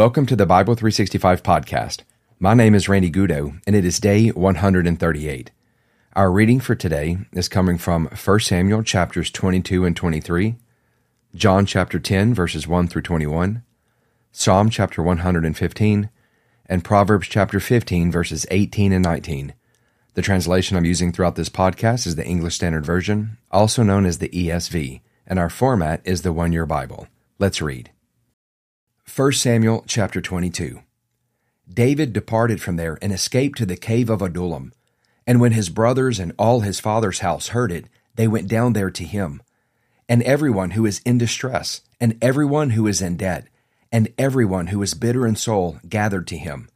Welcome to the Bible 365 podcast. My name is Randy Goudeau, and it is day 138. Our reading for today is coming from 1 Samuel chapters 22 and 23, John chapter 10 verses 1 through 21, Psalm chapter 115, and Proverbs chapter 15 verses 18 and 19. The translation I'm using throughout this podcast is the English Standard Version, also known as the ESV, and our format is the One Year Bible. Let's read. 1 Samuel chapter 22. David departed from there and escaped to the cave of Adullam. And when his brothers and all his father's house heard it, they went down there to him. And everyone who is in distress, and everyone who is in debt, and everyone who is bitter in soul gathered to him.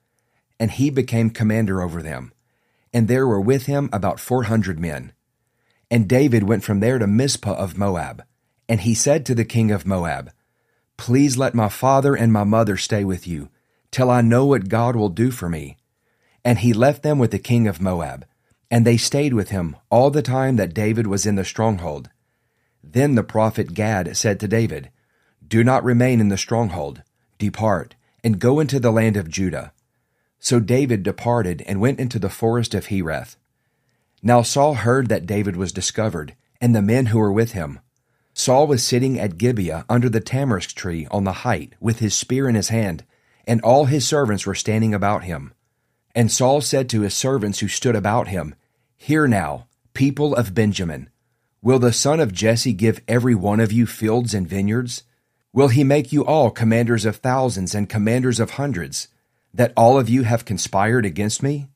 And he became commander over them. And there were with him about four hundred men. And David went from there to Mizpah of Moab. And he said to the king of Moab, Please let my father and my mother stay with you, till I know what God will do for me. And he left them with the king of Moab, and they stayed with him all the time that David was in the stronghold. Then the prophet Gad said to David, Do not remain in the stronghold, depart, and go into the land of Judah. So David departed and went into the forest of Hereth. Now Saul heard that David was discovered, and the men who were with him. Saul was sitting at Gibeah under the tamarisk tree on the height, with his spear in his hand, and all his servants were standing about him. And Saul said to his servants who stood about him, Hear now, people of Benjamin, will the son of Jesse give every one of you fields and vineyards? Will he make you all commanders of thousands and commanders of hundreds, that all of you have conspired against me?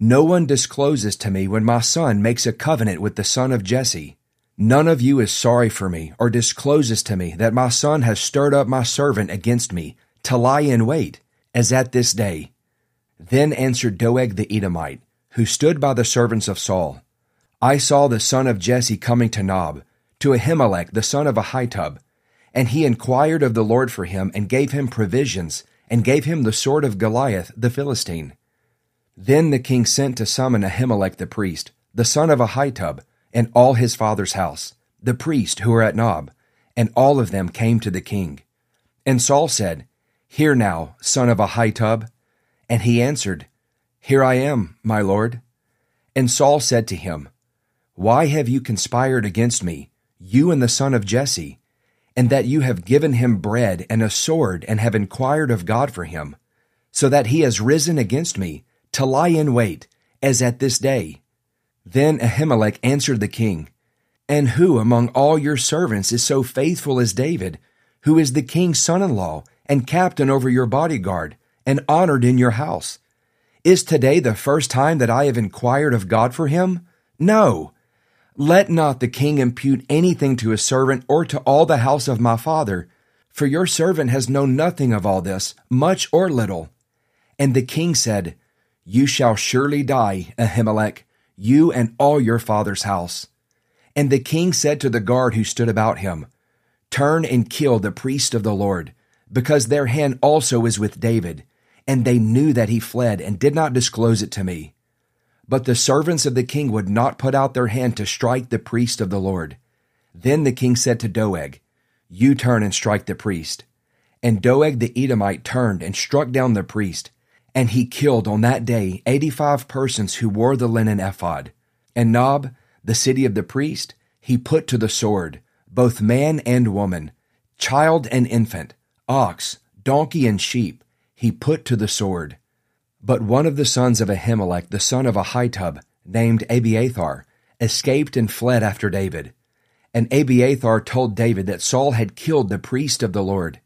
No one discloses to me when my son makes a covenant with the son of Jesse. None of you is sorry for me or discloses to me that my son has stirred up my servant against me to lie in wait, as at this day. Then answered Doeg the Edomite, who stood by the servants of Saul, I saw the son of Jesse coming to Nob, to Ahimelech the son of Ahitub, and he inquired of the Lord for him, and gave him provisions, and gave him the sword of Goliath the Philistine. Then the king sent to summon Ahimelech the priest, the son of Ahitub, and all his father's house, the priests who were at Nob, and all of them came to the king. And Saul said, Hear now, son of Ahitub. And he answered, Here I am, my lord. And Saul said to him, Why have you conspired against me, you and the son of Jesse, and that you have given him bread and a sword and have inquired of God for him, so that he has risen against me to lie in wait, as at this day? Then Ahimelech answered the king, And who among all your servants is so faithful as David, who is the king's son in law and captain over your bodyguard, and honored in your house? Is today the first time that I have inquired of God for him? No. Let not the king impute anything to his servant or to all the house of my father, for your servant has known nothing of all this, much or little. And the king said, You shall surely die, Ahimelech you and all your father's house. And the king said to the guard who stood about him, Turn and kill the priest of the Lord, because their hand also is with David. And they knew that he fled and did not disclose it to me. But the servants of the king would not put out their hand to strike the priest of the Lord. Then the king said to Doeg, You turn and strike the priest. And Doeg the Edomite turned and struck down the priest, and he killed on that day 85 persons who wore the linen ephod. And Nob, the city of the priest, he put to the sword, both man and woman, child and infant, ox, donkey, and sheep, he put to the sword. But one of the sons of Ahimelech, the son of Ahitub, named Abiathar, escaped and fled after David. And Abiathar told David that Saul had killed the priest of the Lord.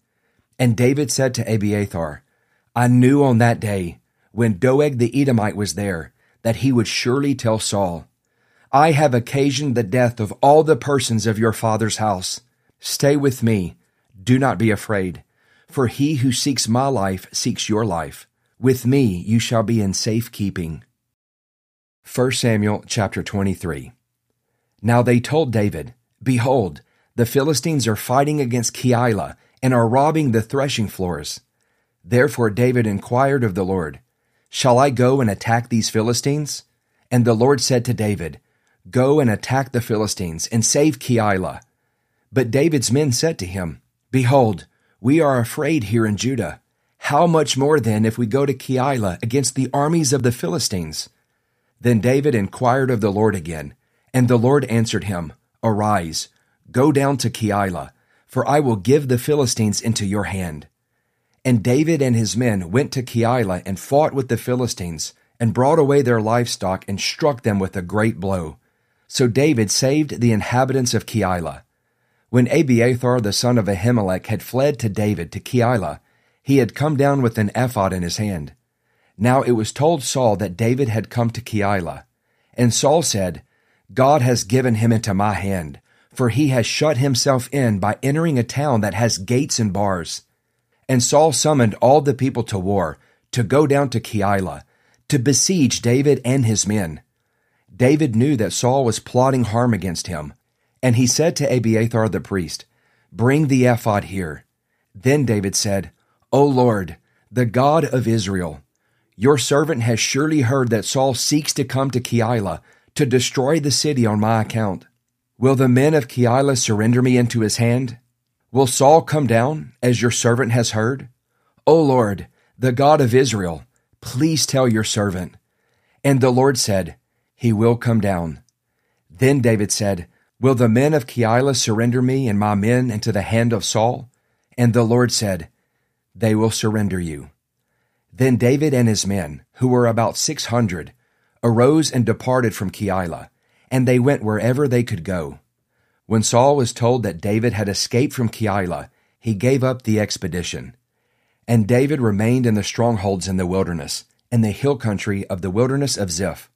And David said to Abiathar, I knew on that day, when Doeg the Edomite was there, that he would surely tell Saul, I have occasioned the death of all the persons of your father's house. Stay with me. Do not be afraid. For he who seeks my life seeks your life. With me you shall be in safe keeping. 1 Samuel chapter 23. Now they told David, Behold, the Philistines are fighting against Keilah and are robbing the threshing floors. Therefore David inquired of the Lord, Shall I go and attack these Philistines? And the Lord said to David, Go and attack the Philistines and save Keilah. But David's men said to him, Behold, we are afraid here in Judah. How much more then if we go to Keilah against the armies of the Philistines? Then David inquired of the Lord again, and the Lord answered him, Arise, go down to Keilah, for I will give the Philistines into your hand. And David and his men went to Keilah and fought with the Philistines, and brought away their livestock and struck them with a great blow. So David saved the inhabitants of Keilah. When Abiathar the son of Ahimelech had fled to David to Keilah, he had come down with an ephod in his hand. Now it was told Saul that David had come to Keilah. And Saul said, God has given him into my hand, for he has shut himself in by entering a town that has gates and bars. And Saul summoned all the people to war, to go down to Keilah, to besiege David and his men. David knew that Saul was plotting harm against him, and he said to Abiathar the priest, Bring the ephod here. Then David said, O Lord, the God of Israel, your servant has surely heard that Saul seeks to come to Keilah to destroy the city on my account. Will the men of Keilah surrender me into his hand? Will Saul come down, as your servant has heard? O Lord, the God of Israel, please tell your servant. And the Lord said, He will come down. Then David said, Will the men of Keilah surrender me and my men into the hand of Saul? And the Lord said, they will surrender you. Then David and his men, who were about six hundred, arose and departed from Keilah, and they went wherever they could go. When Saul was told that David had escaped from Keilah, he gave up the expedition. And David remained in the strongholds in the wilderness, in the hill country of the wilderness of Ziph.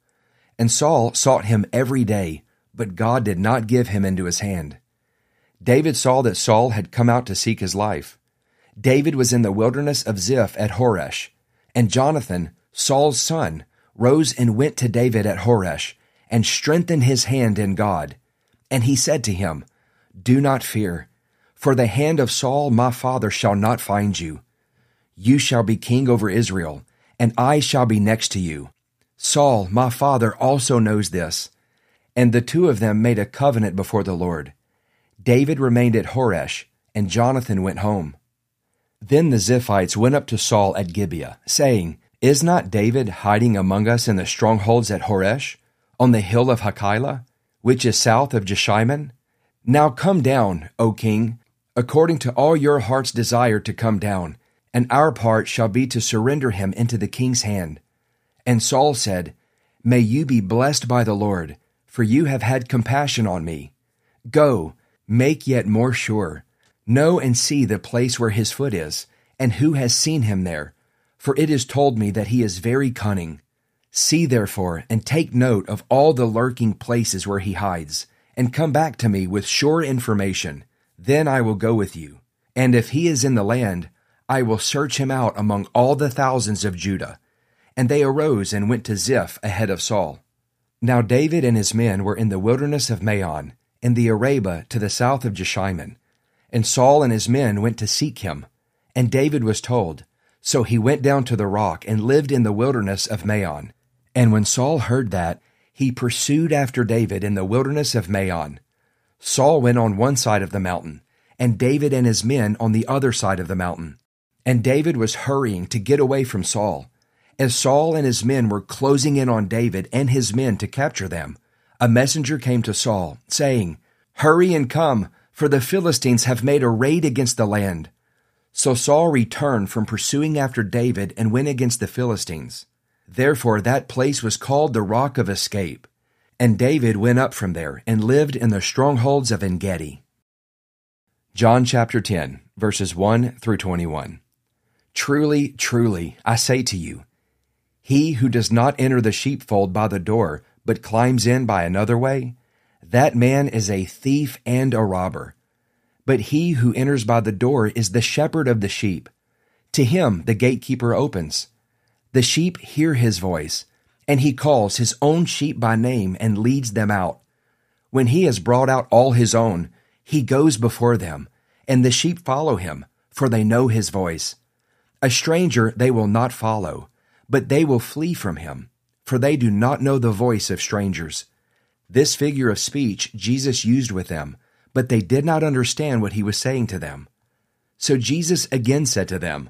And Saul sought him every day, but God did not give him into his hand. David saw that Saul had come out to seek his life. David was in the wilderness of Ziph at Horesh, and Jonathan, Saul's son, rose and went to David at Horesh, and strengthened his hand in God. And he said to him, Do not fear, for the hand of Saul my father shall not find you. You shall be king over Israel, and I shall be next to you. Saul my father also knows this. And the two of them made a covenant before the Lord. David remained at Horesh, and Jonathan went home. Then the Ziphites went up to Saul at Gibeah, saying, Is not David hiding among us in the strongholds at Horesh, on the hill of Hachilah, which is south of Jeshimon? Now come down, O king, according to all your heart's desire to come down, and our part shall be to surrender him into the king's hand. And Saul said, May you be blessed by the Lord, for you have had compassion on me. Go, make yet more sure Know and see the place where his foot is, and who has seen him there. For it is told me that he is very cunning. See therefore, and take note of all the lurking places where he hides, and come back to me with sure information. Then I will go with you. And if he is in the land, I will search him out among all the thousands of Judah. And they arose and went to Ziph ahead of Saul. Now David and his men were in the wilderness of Maon, in the Arabah to the south of Jeshimon. And Saul and his men went to seek him. And David was told. So he went down to the rock and lived in the wilderness of Maon. And when Saul heard that, he pursued after David in the wilderness of Maon. Saul went on one side of the mountain, and David and his men on the other side of the mountain. And David was hurrying to get away from Saul. As Saul and his men were closing in on David and his men to capture them, a messenger came to Saul, saying, Hurry and come, for the Philistines have made a raid against the land. So Saul returned from pursuing after David and went against the Philistines. Therefore that place was called the Rock of Escape. And David went up from there and lived in the strongholds of Engedi. John chapter 10, verses 1 through 21. Truly, truly, I say to you, he who does not enter the sheepfold by the door, but climbs in by another way, that man is a thief and a robber. But he who enters by the door is the shepherd of the sheep. To him the gatekeeper opens. The sheep hear his voice, and he calls his own sheep by name and leads them out. When he has brought out all his own, he goes before them, and the sheep follow him, for they know his voice. A stranger they will not follow, but they will flee from him, for they do not know the voice of strangers. This figure of speech Jesus used with them, but they did not understand what he was saying to them. So Jesus again said to them,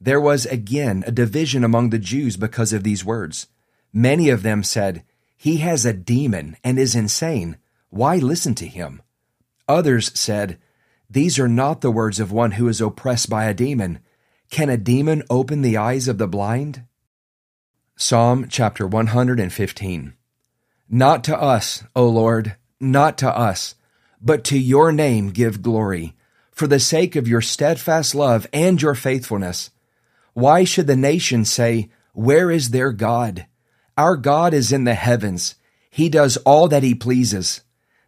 There was again a division among the Jews because of these words. Many of them said, He has a demon and is insane. Why listen to him? Others said, These are not the words of one who is oppressed by a demon. Can a demon open the eyes of the blind? Psalm chapter 115 Not to us, O Lord, not to us, but to your name give glory, for the sake of your steadfast love and your faithfulness. Why should the nations say, Where is their God? Our God is in the heavens. He does all that he pleases.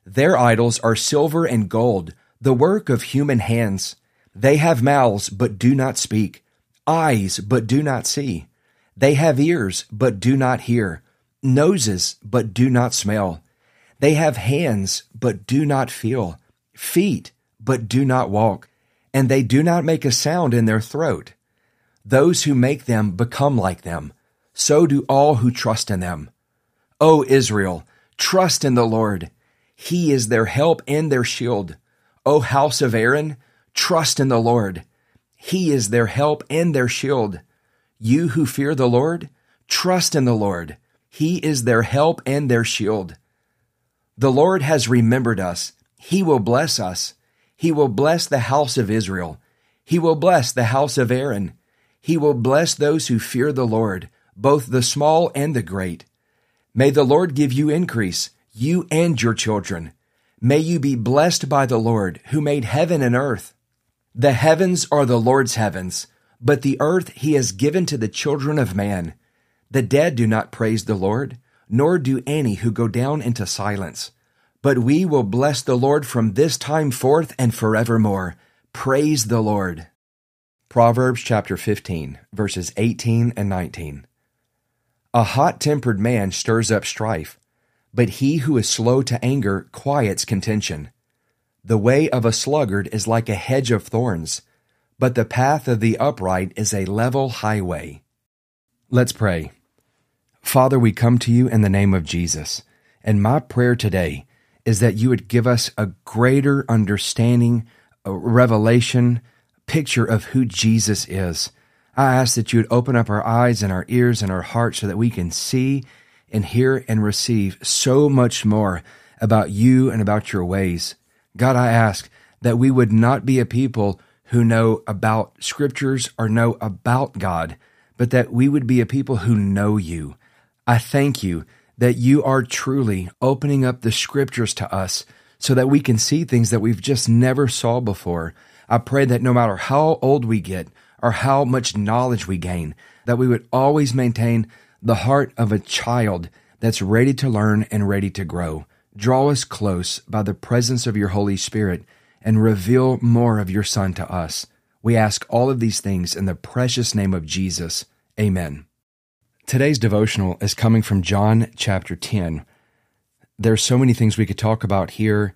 Their idols are silver and gold, the work of human hands. They have mouths, but do not speak, eyes, but do not see. They have ears, but do not hear, noses, but do not smell. They have hands, but do not feel, feet, but do not walk, and they do not make a sound in their throat. Those who make them become like them. So do all who trust in them. O Israel, trust in the Lord. He is their help and their shield. O house of Aaron, trust in the Lord. He is their help and their shield. You who fear the Lord, trust in the Lord. He is their help and their shield. The Lord has remembered us. He will bless us. He will bless the house of Israel. He will bless the house of Aaron. He will bless those who fear the Lord, both the small and the great. May the Lord give you increase, you and your children. May you be blessed by the Lord, who made heaven and earth. The heavens are the Lord's heavens, but the earth he has given to the children of man. The dead do not praise the Lord, nor do any who go down into silence. But we will bless the Lord from this time forth and forevermore. Praise the Lord. Proverbs chapter 15, verses 18 and 19. A hot tempered man stirs up strife, but he who is slow to anger quiets contention. The way of a sluggard is like a hedge of thorns, but the path of the upright is a level highway. Let's pray. Father, we come to you in the name of Jesus, and my prayer today is that you would give us a greater understanding, a revelation, picture of who Jesus is. I ask that you would open up our eyes and our ears and our hearts so that we can see and hear and receive so much more about you and about your ways. God, I ask that we would not be a people who know about scriptures or know about God, but that we would be a people who know you. I thank you that you are truly opening up the scriptures to us so that we can see things that we've just never saw before. I pray that no matter how old we get or how much knowledge we gain, that we would always maintain the heart of a child that's ready to learn and ready to grow. Draw us close by the presence of your Holy Spirit and reveal more of your Son to us. We ask all of these things in the precious name of Jesus. Amen. Today's devotional is coming from John chapter 10. There's so many things we could talk about here.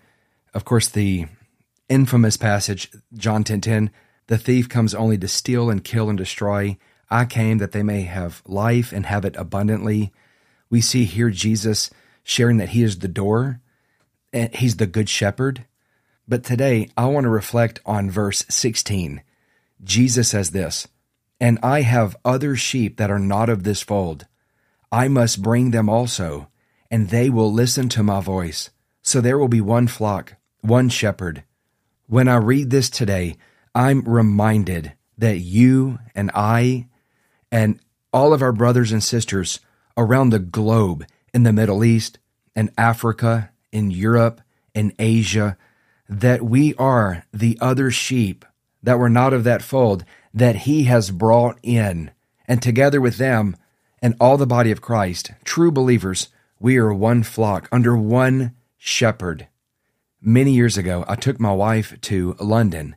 Of course, the infamous passage, John 10:10, 10, 10, the thief comes only to steal and kill and destroy. I came that they may have life and have it abundantly. We see here Jesus sharing that he is the door and he's the good shepherd. But today I want to reflect on verse 16. Jesus says this, and I have other sheep that are not of this fold. I must bring them also, and they will listen to my voice. So there will be one flock, one shepherd. When I read this today, I'm reminded that you and I and all of our brothers and sisters around the globe in the Middle East and Africa, in Europe, in Asia, that we are the other sheep that were not of that fold that he has brought in. And together with them and all the body of Christ, true believers, we are one flock under one shepherd. Many years ago, I took my wife to London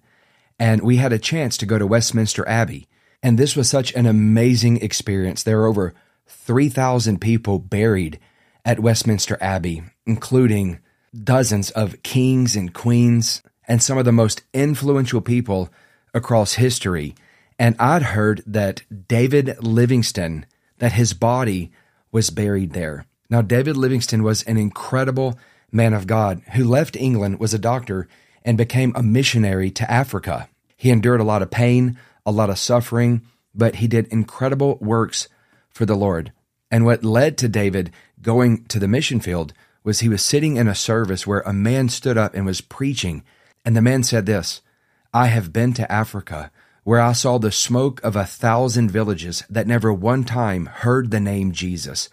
and we had a chance to go to Westminster Abbey. And this was such an amazing experience. There are over 3,000 people buried at Westminster Abbey, including dozens of kings and queens and some of the most influential people across history. And I'd heard that David Livingstone, that his body was buried there. Now, David Livingstone was an incredible man of God who left England, was a doctor, and became a missionary to Africa. He endured a lot of pain, a lot of suffering, but he did incredible works for the Lord. And what led to David going to the mission field was he was sitting in a service where a man stood up and was preaching. And the man said this I have been to Africa, where I saw the smoke of a thousand villages that never one time heard the name Jesus.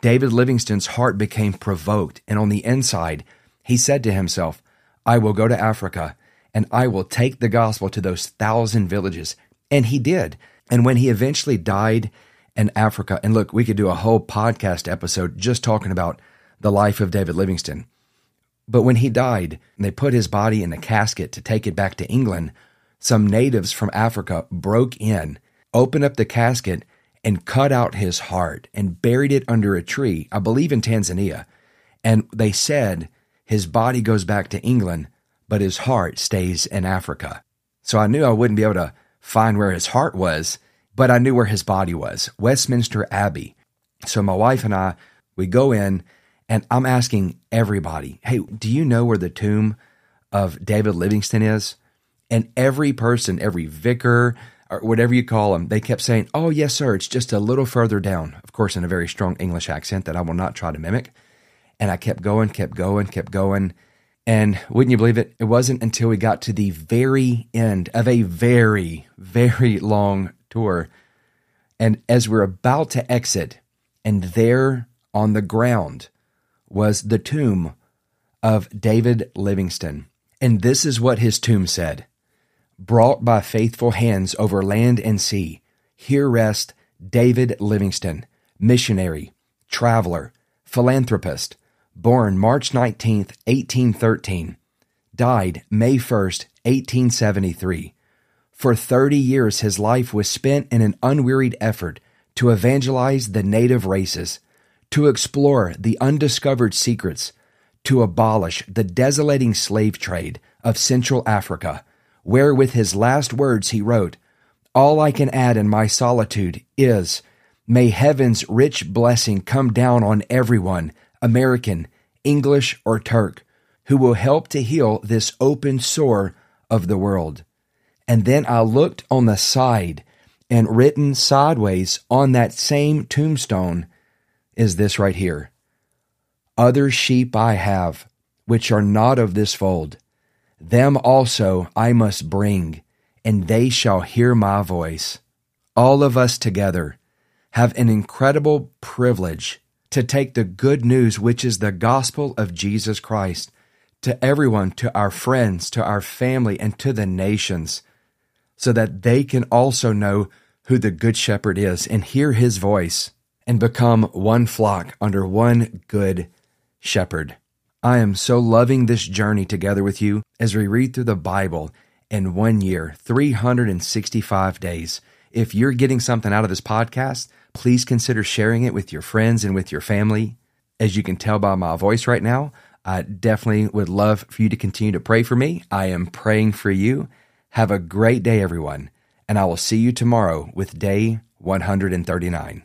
David Livingstone's heart became provoked, and on the inside, he said to himself, I will go to Africa and I will take the gospel to those thousand villages. And he did. And when he eventually died in Africa, and look, we could do a whole podcast episode just talking about the life of David Livingstone. But when he died, and they put his body in a casket to take it back to England, some natives from Africa broke in, opened up the casket, and cut out his heart and buried it under a tree, I believe in Tanzania. And they said his body goes back to England, but his heart stays in Africa. So I knew I wouldn't be able to find where his heart was, but I knew where his body was Westminster Abbey. So my wife and I, we go in, and I'm asking everybody, hey, do you know where the tomb of David Livingstone is? And every person, every vicar, or whatever you call them, they kept saying, oh, yes, sir, it's just a little further down. Of course, in a very strong English accent that I will not try to mimic. And I kept going, kept going, kept going. And wouldn't you believe it? It wasn't until we got to the very end of a very, very long tour. And as we're about to exit, and there on the ground was the tomb of David Livingstone. And this is what his tomb said Brought by faithful hands over land and sea, here rest David Livingstone, missionary, traveler, philanthropist, born March 19, 1813, died May 1, 1873. For 30 years, his life was spent in an unwearied effort to evangelize the native races, to explore the undiscovered secrets, to abolish the desolating slave trade of Central Africa, where with his last words he wrote, All I can add in my solitude is, May heaven's rich blessing come down on everyone American, English, or Turk, who will help to heal this open sore of the world. And then I looked on the side, and written sideways on that same tombstone is this right here Other sheep I have, which are not of this fold. Them also I must bring, and they shall hear my voice. All of us together have an incredible privilege to take the good news, which is the gospel of Jesus Christ, to everyone, to our friends, to our family, and to the nations, so that they can also know who the Good Shepherd is and hear his voice and become one flock under one good shepherd. I am so loving this journey together with you as we read through the Bible in one year, 365 days. If you're getting something out of this podcast, please consider sharing it with your friends and with your family. As you can tell by my voice right now, I definitely would love for you to continue to pray for me. I am praying for you. Have a great day, everyone, and I will see you tomorrow with day 139.